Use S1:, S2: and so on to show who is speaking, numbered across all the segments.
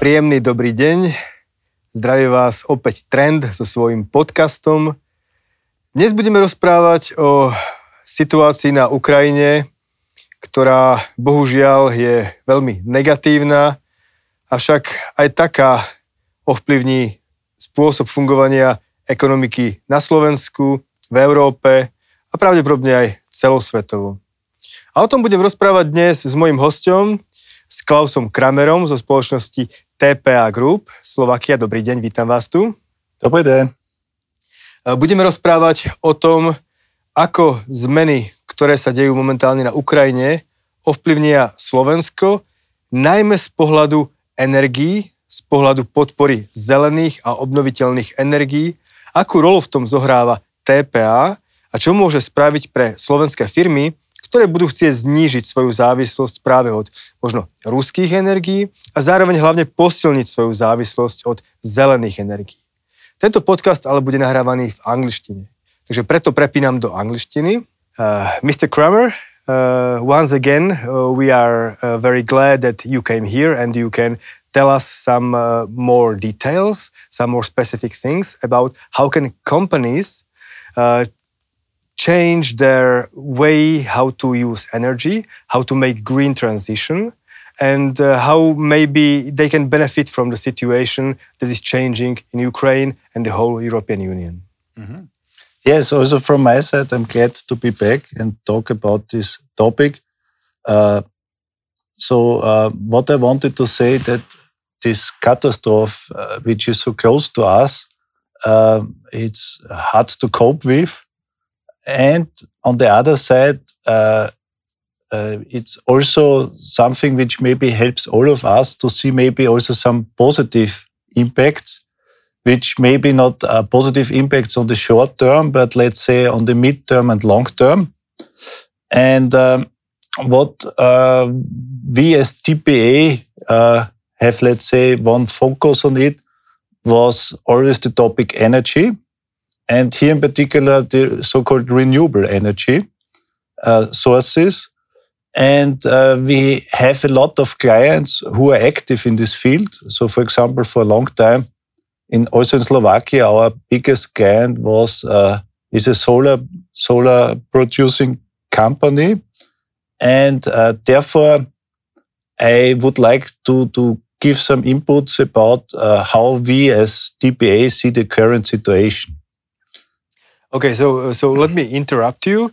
S1: Príjemný dobrý deň. Zdraví vás opäť Trend so svojím podcastom. Dnes budeme rozprávať o situácii na Ukrajine, ktorá bohužiaľ je veľmi negatívna, avšak aj taká ovplyvní spôsob fungovania ekonomiky na Slovensku, v Európe a pravdepodobne aj celosvetovo. A o tom budem rozprávať dnes s mojim hostom, s Klausom Kramerom zo spoločnosti TPA Group Slovakia. Dobrý deň, vítam vás tu.
S2: Dobrý deň.
S1: Budeme rozprávať o tom, ako zmeny, ktoré sa dejú momentálne na Ukrajine, ovplyvnia Slovensko, najmä z pohľadu energií, z pohľadu podpory zelených a obnoviteľných energií, akú rolu v tom zohráva TPA a čo môže spraviť pre slovenské firmy, ktoré budú chcieť znížiť svoju závislosť práve od možno ruských energií a zároveň hlavne posilniť svoju závislosť od zelených energií. Tento podcast ale bude nahrávaný v angličtine. Takže preto prepínam do angličtiny. Uh, Mr. Kramer, uh, once again, uh, we are uh, very glad that you came here and you can tell us some uh, more details, some more specific things about how can companies uh, change their way how to use energy, how to make green transition, and uh, how maybe they can benefit from the situation that is changing in Ukraine and the whole European Union.
S2: Mm-hmm. Yes, also from my side, I'm glad to be back and talk about this topic. Uh, so, uh, what I wanted to say that this catastrophe, uh, which is so close to us, uh, it's hard to cope with and on the other side, uh, uh, it's also something which maybe helps all of us to see maybe also some positive impacts, which maybe not uh, positive impacts on the short term, but let's say on the mid term and long term. And um, what uh, we as TPA uh, have, let's say, one focus on it was always the topic energy and here in particular the so-called renewable energy uh, sources. And uh, we have a lot of clients who are active in this field. So, for example, for a long time, in also in Slovakia, our biggest client was uh, is a solar solar producing company, and uh, therefore, I would like to to give some inputs about uh, how we as TPA see the current situation.
S1: Okay, so so let me interrupt you.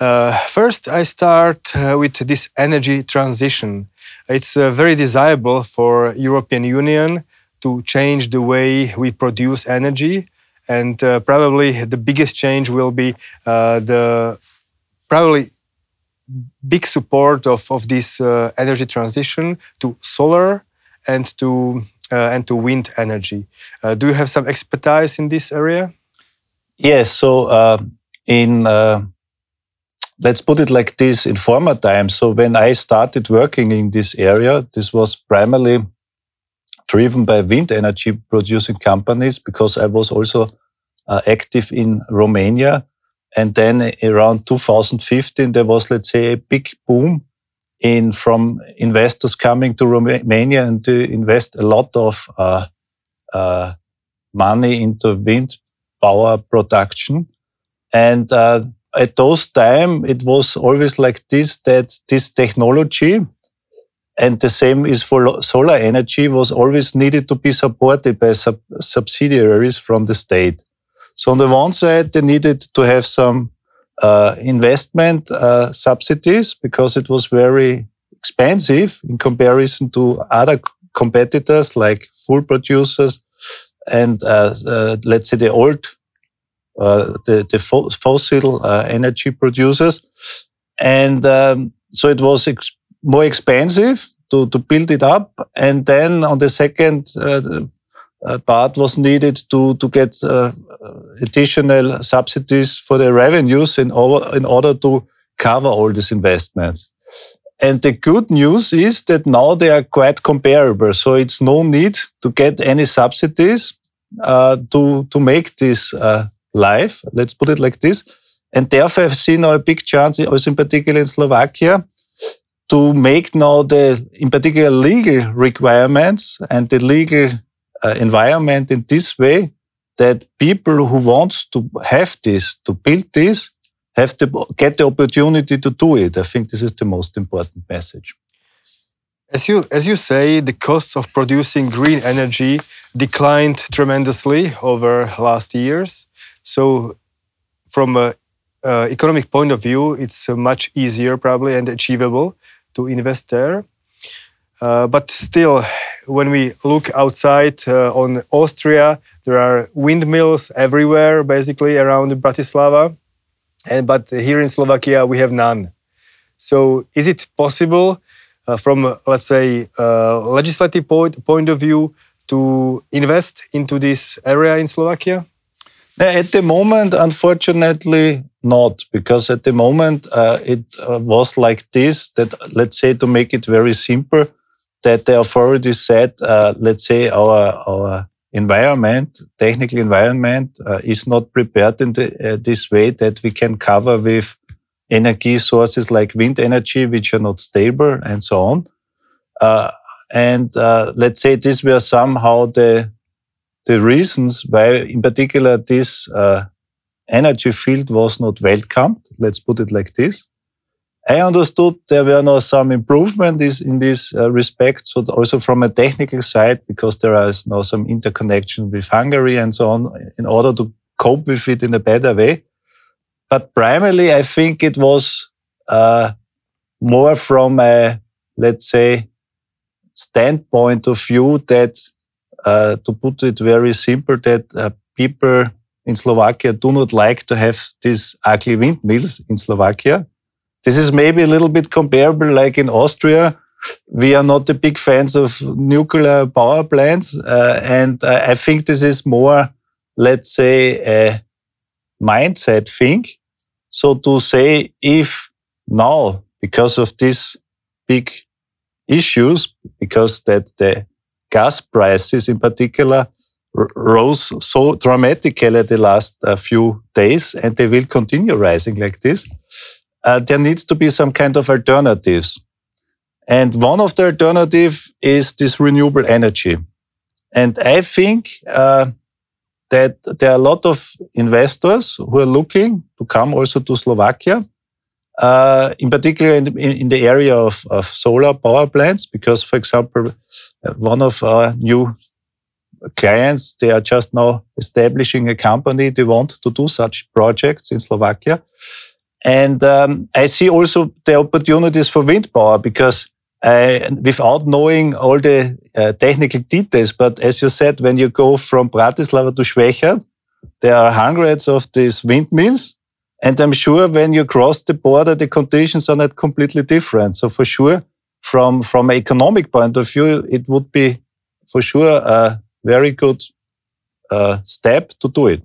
S1: Uh, first, I start uh, with this energy transition. It's uh, very desirable for European Union to change the way we produce energy, and uh, probably the biggest change will be uh, the probably big support of of this uh, energy transition to solar and to and to wind energy. do you have some expertise in this area?
S2: Yes. So uh, in uh, let's put it like this: in former times, so when I started working in this area, this was primarily driven by wind energy producing companies because I was also uh, active in Romania. And then around 2015, there was, let's say, a big boom in from investors coming to Romania and to invest a lot of uh, uh, money into wind power production. And uh, at those time, it was always like this, that this technology and the same is for solar energy was always needed to be supported by sub subsidiaries from the state. So on the one side, they needed to have some uh, investment uh, subsidies because it was very expensive in comparison to other competitors like fuel producers and uh, uh, let's say the old, uh, the, the fossil uh, energy producers. And um, so it was ex more expensive to, to build it up. And then on the second uh, uh, part was needed to, to get additional subsidies for the revenues in, over, in order to cover all these investments. And the good news is that now they are quite comparable. So it's no need to get any subsidies uh, to to make this uh, live. Let's put it like this. And therefore, I see now a big chance, also in particular in Slovakia, to make now the, in particular, legal requirements and the legal uh, environment in this way that people who want to have this, to build this, have to get the opportunity to do it. I think this is the most important message.
S1: As you, as you say, the costs of producing green energy declined tremendously over last years. So, from an economic point of view, it's much easier probably and achievable to invest there. Uh, but still, when we look outside uh, on Austria, there are windmills everywhere, basically around Bratislava. And, but here in Slovakia, we have none. So, is it possible, uh, from let's say legislative point, point of view, to invest into this area in Slovakia?
S2: At the moment, unfortunately, not, because at the moment uh, it uh, was like this that, let's say, to make it very simple, that the authorities said, uh, let's say, our, our environment, technical environment, uh, is not prepared in the, uh, this way that we can cover with energy sources like wind energy, which are not stable and so on. Uh, and let's say these were somehow the the reasons why, in particular, this uh, energy field was not welcomed. Let's put it like this. I understood there were now some improvements in this uh, respect. So also from a technical side, because there is now some interconnection with Hungary and so on, in order to cope with it in a better way. But primarily, I think it was uh, more from a, let's say, standpoint of view that uh, to put it very simple, that uh, people in Slovakia do not like to have these ugly windmills in Slovakia. This is maybe a little bit comparable like in Austria. We are not the big fans of nuclear power plants. Uh, and uh, I think this is more, let's say, a mindset thing. So to say, if now, because of these big issues, because that the gas prices in particular rose so dramatically the last uh, few days, and they will continue rising like this. Uh, there needs to be some kind of alternatives. And one of the alternative is this renewable energy. And I think uh, that there are a lot of investors who are looking to come also to Slovakia uh, in particular in the, in the area of, of, solar power plants, because, for example, one of our new clients, they are just now establishing a company. They want to do such projects in Slovakia. And um, I see also the opportunities for wind power because I, without knowing all the uh, technical details, but as you said, when you go from Bratislava to Schwechat, there are hundreds of these windmills and I'm sure when you cross the border, the conditions are not completely different. So for sure, from, from an economic point of view, it would be for sure a very good uh, step to do it.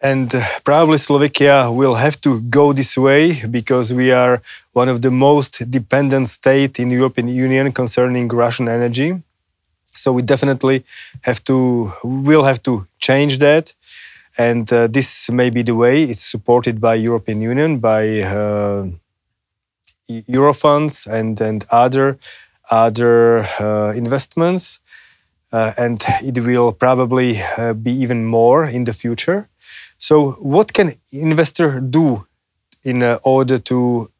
S1: And uh, probably Slovakia will have to go this way because we are one of the most dependent state in the European Union concerning Russian energy. So we definitely have to, will have to change that. And uh, this may be the way. It's supported by European Union, by uh, Eurofunds and, and other, other uh, investments. Uh, and it will probably uh, be even more in the future. So what can investor do in uh, order to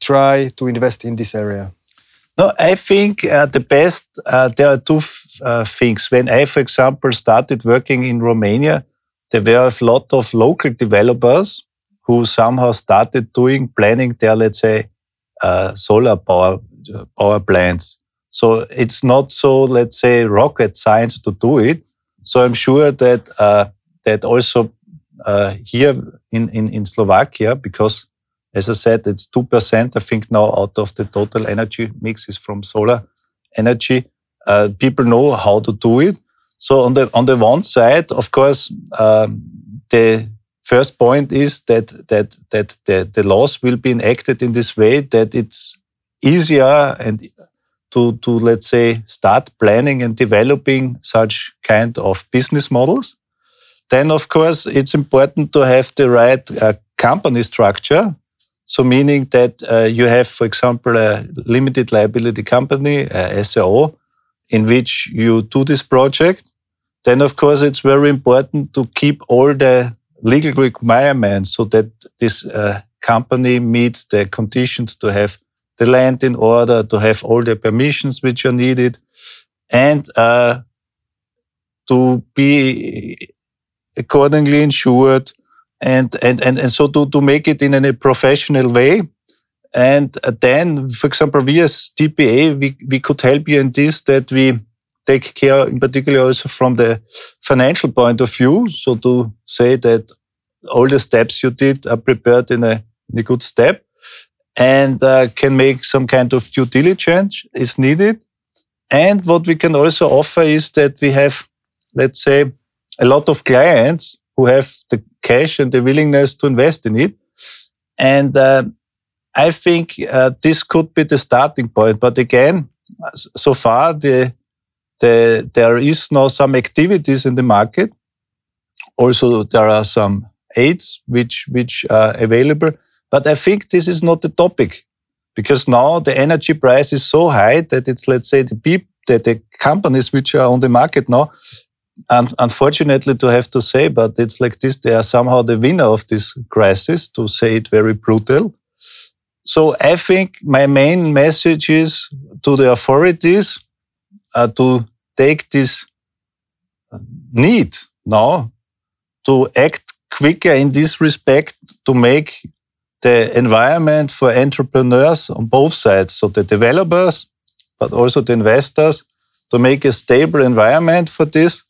S1: try to invest in this area?
S2: No, I think the best, there are two things. When I, for example, started working in Romania, there were a lot of local developers who somehow started doing planning their, let's say, uh, solar power power plants. So it's not so, let's say, rocket science to do it. So I'm sure that uh, that also uh, here in, in in Slovakia, because as I said, it's two percent. I think now out of the total energy mix is from solar energy. Uh, people know how to do it. So on the on the one side, of course, um, the first point is that that that the, the laws will be enacted in this way that it's easier and to to let's say start planning and developing such kind of business models. then of course it's important to have the right uh, company structure. So meaning that uh, you have, for example, a limited liability company, a SAO, in which you do this project. Then of course it's very important to keep all the legal requirements so that this uh, company meets the conditions to have the land in order, to have all the permissions which are needed, and uh, to be accordingly insured, and and and, and so to, to make it in a professional way. And then, for example, we as TPA, we, we could help you in this that we take care in particular also from the financial point of view. So to say that all the steps you did are prepared in a, in a good step and uh, can make some kind of due diligence is needed. And what we can also offer is that we have, let's say, a lot of clients who have the cash and the willingness to invest in it. And uh, I think uh, this could be the starting point. But again, so far the, the there is now some activities in the market. Also, there are some aids which which are available. But I think this is not the topic because now the energy price is so high that it's let's say the people that the companies which are on the market now and unfortunately to have to say, but it's like this, they are somehow the winner of this crisis, to say it very brutal. So I think my main message is to the authorities to take this need now to act quicker in this respect to make the environment for entrepreneurs on both sides, so the developers, but also the investors, to make a stable environment for this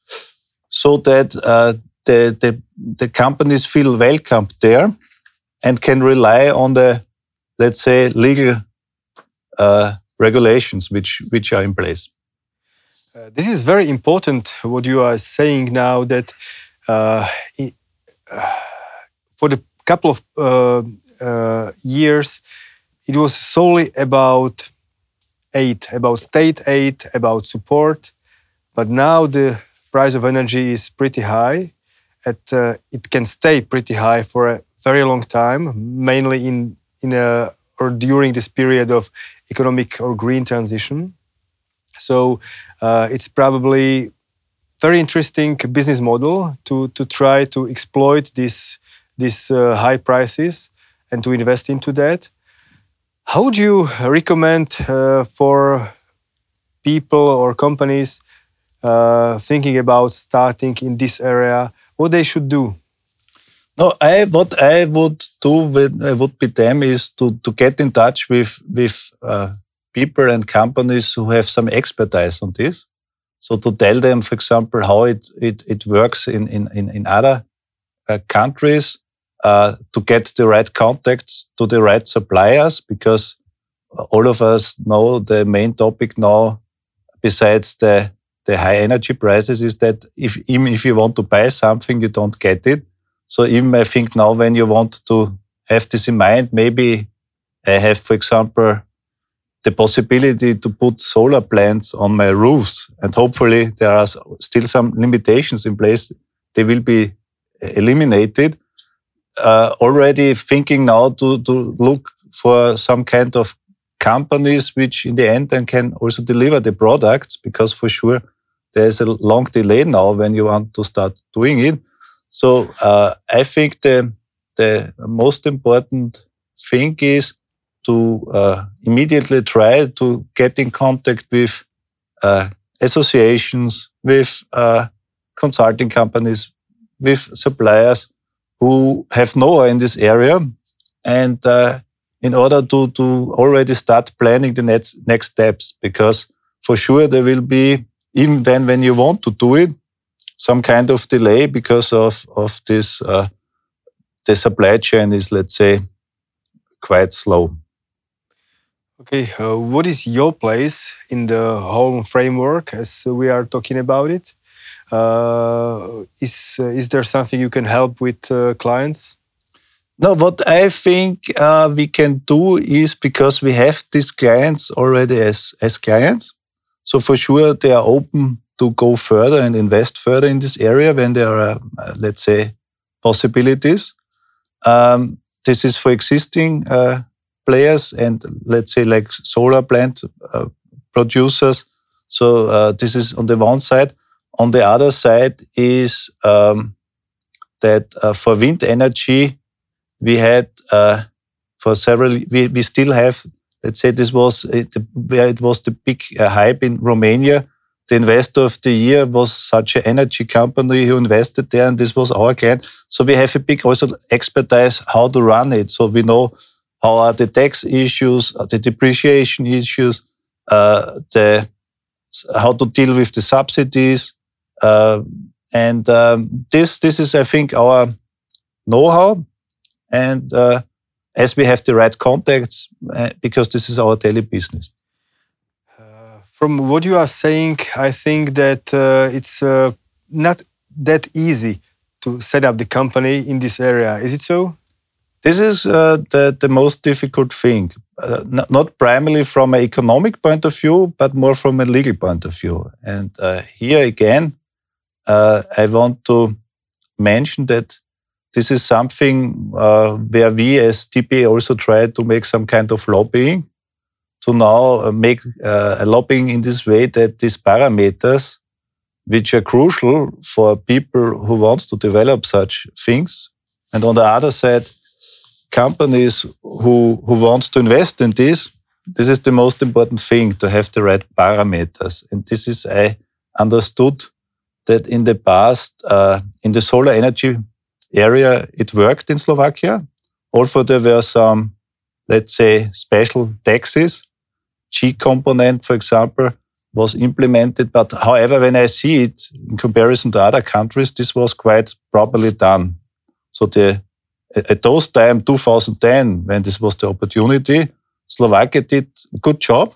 S2: so that uh, the, the, the companies feel welcomed there and can rely on the, let's say, legal uh, regulations which, which are in place.
S1: Uh, this is very important what you are saying now that uh, uh, for the couple of uh, years it was solely about aid, about state aid, about support. But now the price of energy is pretty high. At, uh, it can stay pretty high for a very long time, mainly in, in a, or during this period of economic or green transition. So uh, it's probably very interesting business model to, to try to exploit these, these uh, high prices and to invest into that. How would you recommend uh, for people or companies uh, thinking about starting in this area what they should do?
S2: No, I what I would do with uh, would be them is to to get in touch with with uh, people and companies who have some expertise on this. So to tell them, for example, how it it, it works in in in, other uh, countries, uh, to get the right contacts to the right suppliers because all of us know the main topic now, besides the, the high energy prices, is that if, even if you want to buy something, you don't get it. So even I think now when you want to have this in mind, maybe I have, for example, the possibility to put solar plants on my roofs. And hopefully there are still some limitations in place. They will be eliminated uh, already thinking now to, to look for some kind of companies which in the end then can also deliver the products because for sure there's a long delay now when you want to start doing it. So uh, I think the the most important thing is to uh, immediately try to get in contact with uh, associations, with uh, consulting companies, with suppliers, who have know in this area. And uh, in order to, to already start planning the next, next steps, because for sure there will be, even then when you want to do it, some kind of delay because of, of this, uh, the supply chain is, let's say, quite slow.
S1: Okay, uh, what is your place in the whole framework as we are talking about it? Uh, is uh, is there something you can help with uh, clients?
S2: No, what I think uh, we can do is because we have these clients already as, as clients. So for sure they are open to go further and invest further in this area when there are, uh, let's say, possibilities. Um, this is for existing players and let's say like solar plant uh, producers. So uh, this is on the one side. On the other side is um, that uh, for wind energy, we had uh, for several, we, we still have, let's say this was it, where it was the big uh, hype in Romania. The investor of the year was such an energy company who invested there, and this was our client. So we have a big also expertise how to run it. So we know how are the tax issues, the depreciation issues, uh, the how to deal with the subsidies, uh, and um, this this is I think our know-how, and uh, as we have the right contacts, uh, because this is our daily business.
S1: Uh, from what you are saying, I think that uh, it's not that easy to set up the company in this area. Is it so?
S2: This is uh, the, the most difficult thing, uh, not, primarily from an economic point of view, but more from a legal point of view. And uh, here again, uh, I want to mention that this is something uh, where we as TPA also try to make some kind of lobbying to now uh, make a lobbying in this way that these parameters, which are crucial for people who want to develop such things, and on the other side, companies who, who want to invest in this, this is the most important thing to have the right parameters. And this is, I understood that in the past, uh, in the solar energy area, it worked in Slovakia. Also, there were some, let's say, special taxes. G component, for example, was implemented. But however, when I see it in comparison to other countries, this was quite properly done. So the at those time, 2010, when this was the opportunity, Slovakia did a good job.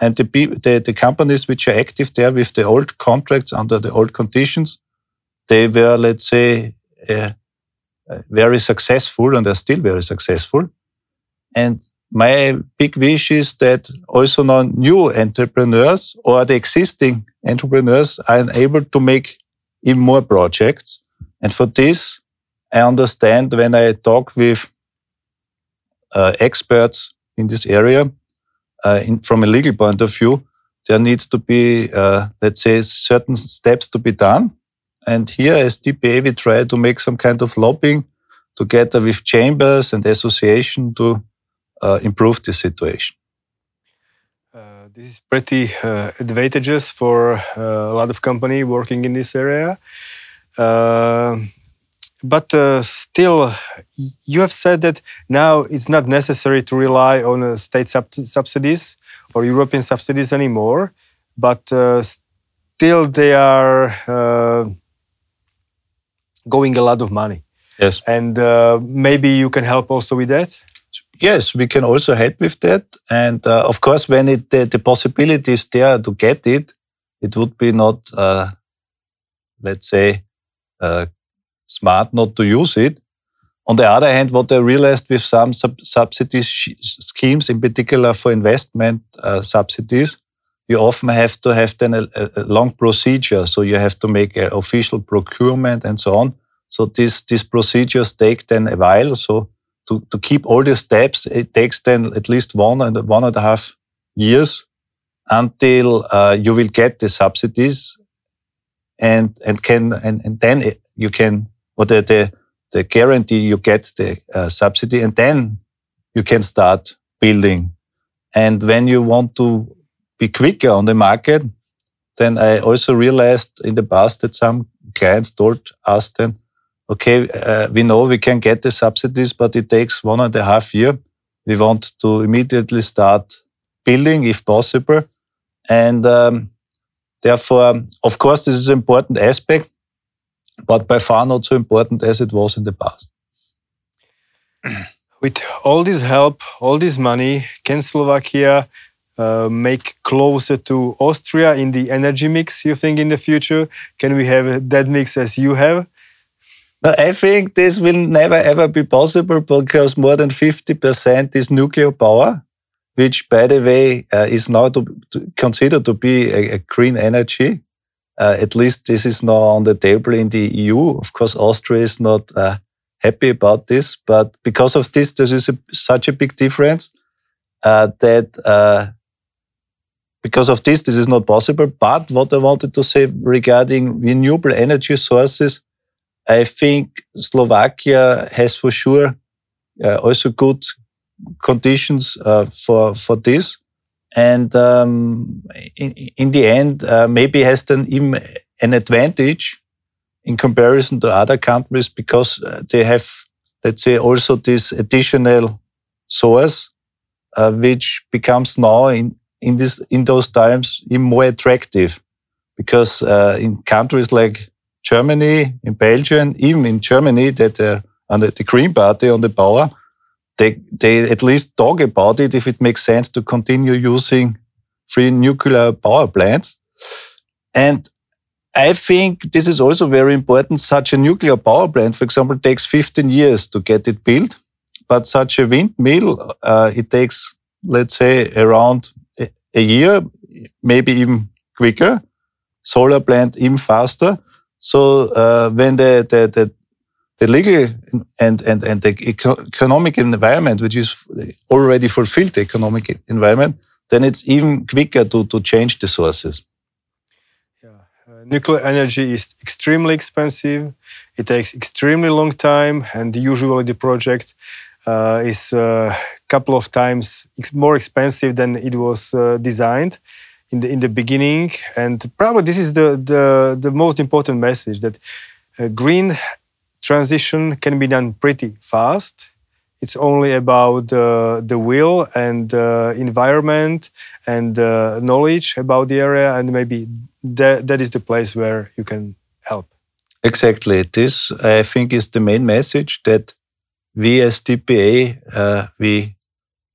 S2: And the, the, the companies which are active there with the old contracts under the old conditions, they were, let's say, uh, very successful and are still very successful. And my big wish is that also now new entrepreneurs or the existing entrepreneurs are able to make even more projects. And for this, I understand when I talk with uh, experts in this area, uh, in, from a legal point of view, there needs to be, uh, let's say, certain steps to be done. And here, as TPA, we try to make some kind of lobbying together with chambers and association to uh, improve the situation.
S1: Uh, this is pretty uh, advantageous for a lot of company working in this area but uh, still, you have said that now it's not necessary to rely on uh, state sub subsidies or European subsidies anymore, but uh, still they are uh, going a lot of money.
S2: Yes.
S1: And uh, maybe you can help also with that?
S2: Yes, we can also help with that. And uh, of course, when it, the, the possibility is there to get it, it would be not, let's say, smart not to use it. On the other hand, what I realized with some sub subsidy schemes, in particular for investment uh, subsidies, you often have to have then a, a, long procedure. So you have to make an official procurement and so on. So these, these procedures take then a while. So to, to keep all the steps, it takes then at least one and one and a half years until uh, you will get the subsidies and, and can, and, and then you can or the, the, the guarantee you get the uh, subsidy and then you can start building. And when you want to be quicker on the market, then I also realized in the past that some clients told us then, okay, uh, we know we can get the subsidies, but it takes one and a half year. We want to immediately start building if possible. And um, therefore, of course, this is an important aspect but by far not so important as it was in the past.
S1: With all this help, all this money, can Slovakia uh, make closer to Austria in the energy mix, you think, in the future? Can we have that mix as you have?
S2: I think this will never ever be possible because more than 50% is nuclear power, which, by the way, uh, is now to, to considered to be a, a green energy. Uh, at least this is now on the table in the EU. Of course, Austria is not uh, happy about this, but because of this, there is a, such a big difference uh, that uh, because of this, this is not possible. But what I wanted to say regarding renewable energy sources, I think Slovakia has for sure uh, also good conditions uh, for for this, and um, in, in, the end, uh, maybe has then even an advantage in comparison to other countries because uh, they have, let's say, also this additional source, uh, which becomes now in in this in those times even more attractive, because uh, in countries like Germany, in Belgium, even in Germany, that are under the Green Party on the power, they they at least talk about it if it makes sense to continue using free nuclear power plants. And I think this is also very important. Such a nuclear power plant, for example, takes 15 years to get it built, but such a windmill, uh, it takes, let's say, around a year, maybe even quicker. Solar plant even faster. So uh, when the, the, the, the legal and, and, and the economic environment, which is already fulfilled the economic environment, then it's even quicker to, to change the sources.
S1: Yeah. Uh, nuclear energy is extremely expensive. It takes extremely long time, and usually the project uh, is a uh, couple of times more expensive than it was uh, designed in the in the beginning. And probably this is the the, the most important message that green transition can be done pretty fast. It's only about uh, the will and uh, environment and uh, knowledge about the area, and maybe that, that is the place where you can help.
S2: Exactly. This, I think, is the main message that we as TPA, uh, we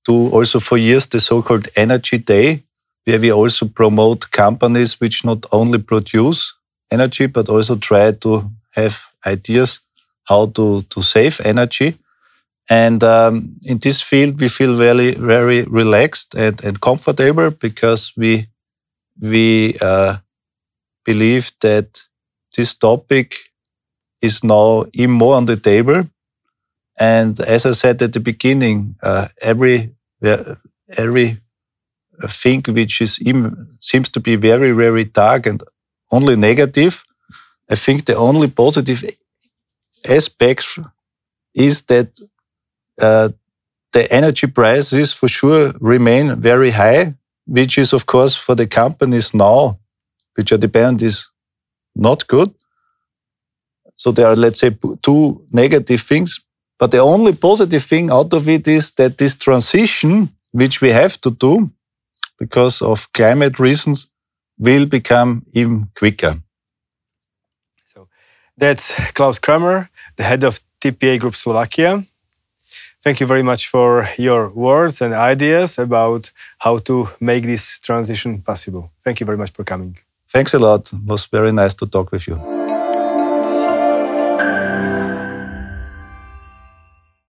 S2: do also for years the so-called Energy Day, where we also promote companies which not only produce energy, but also try to have ideas how to, to save energy. And um, in this field, we feel very, very relaxed and, and comfortable because we, we uh, believe that this topic is now even more on the table and as I said at the beginning, uh, every every thing which is seems to be very very dark and only negative, I think the only positive aspect is that uh, the energy prices for sure remain very high, which is of course for the companies now, which are dependent, is not good. So there are, let's say, two negative things. But the only positive thing out of it is that this transition, which we have to do because of climate reasons, will become even quicker.
S1: So that's Klaus Kramer, the head of TPA Group Slovakia. Thank you very much for your words and ideas about how to make this transition possible. Thank you very much for coming.
S2: Thanks a lot. It was very nice to talk with you.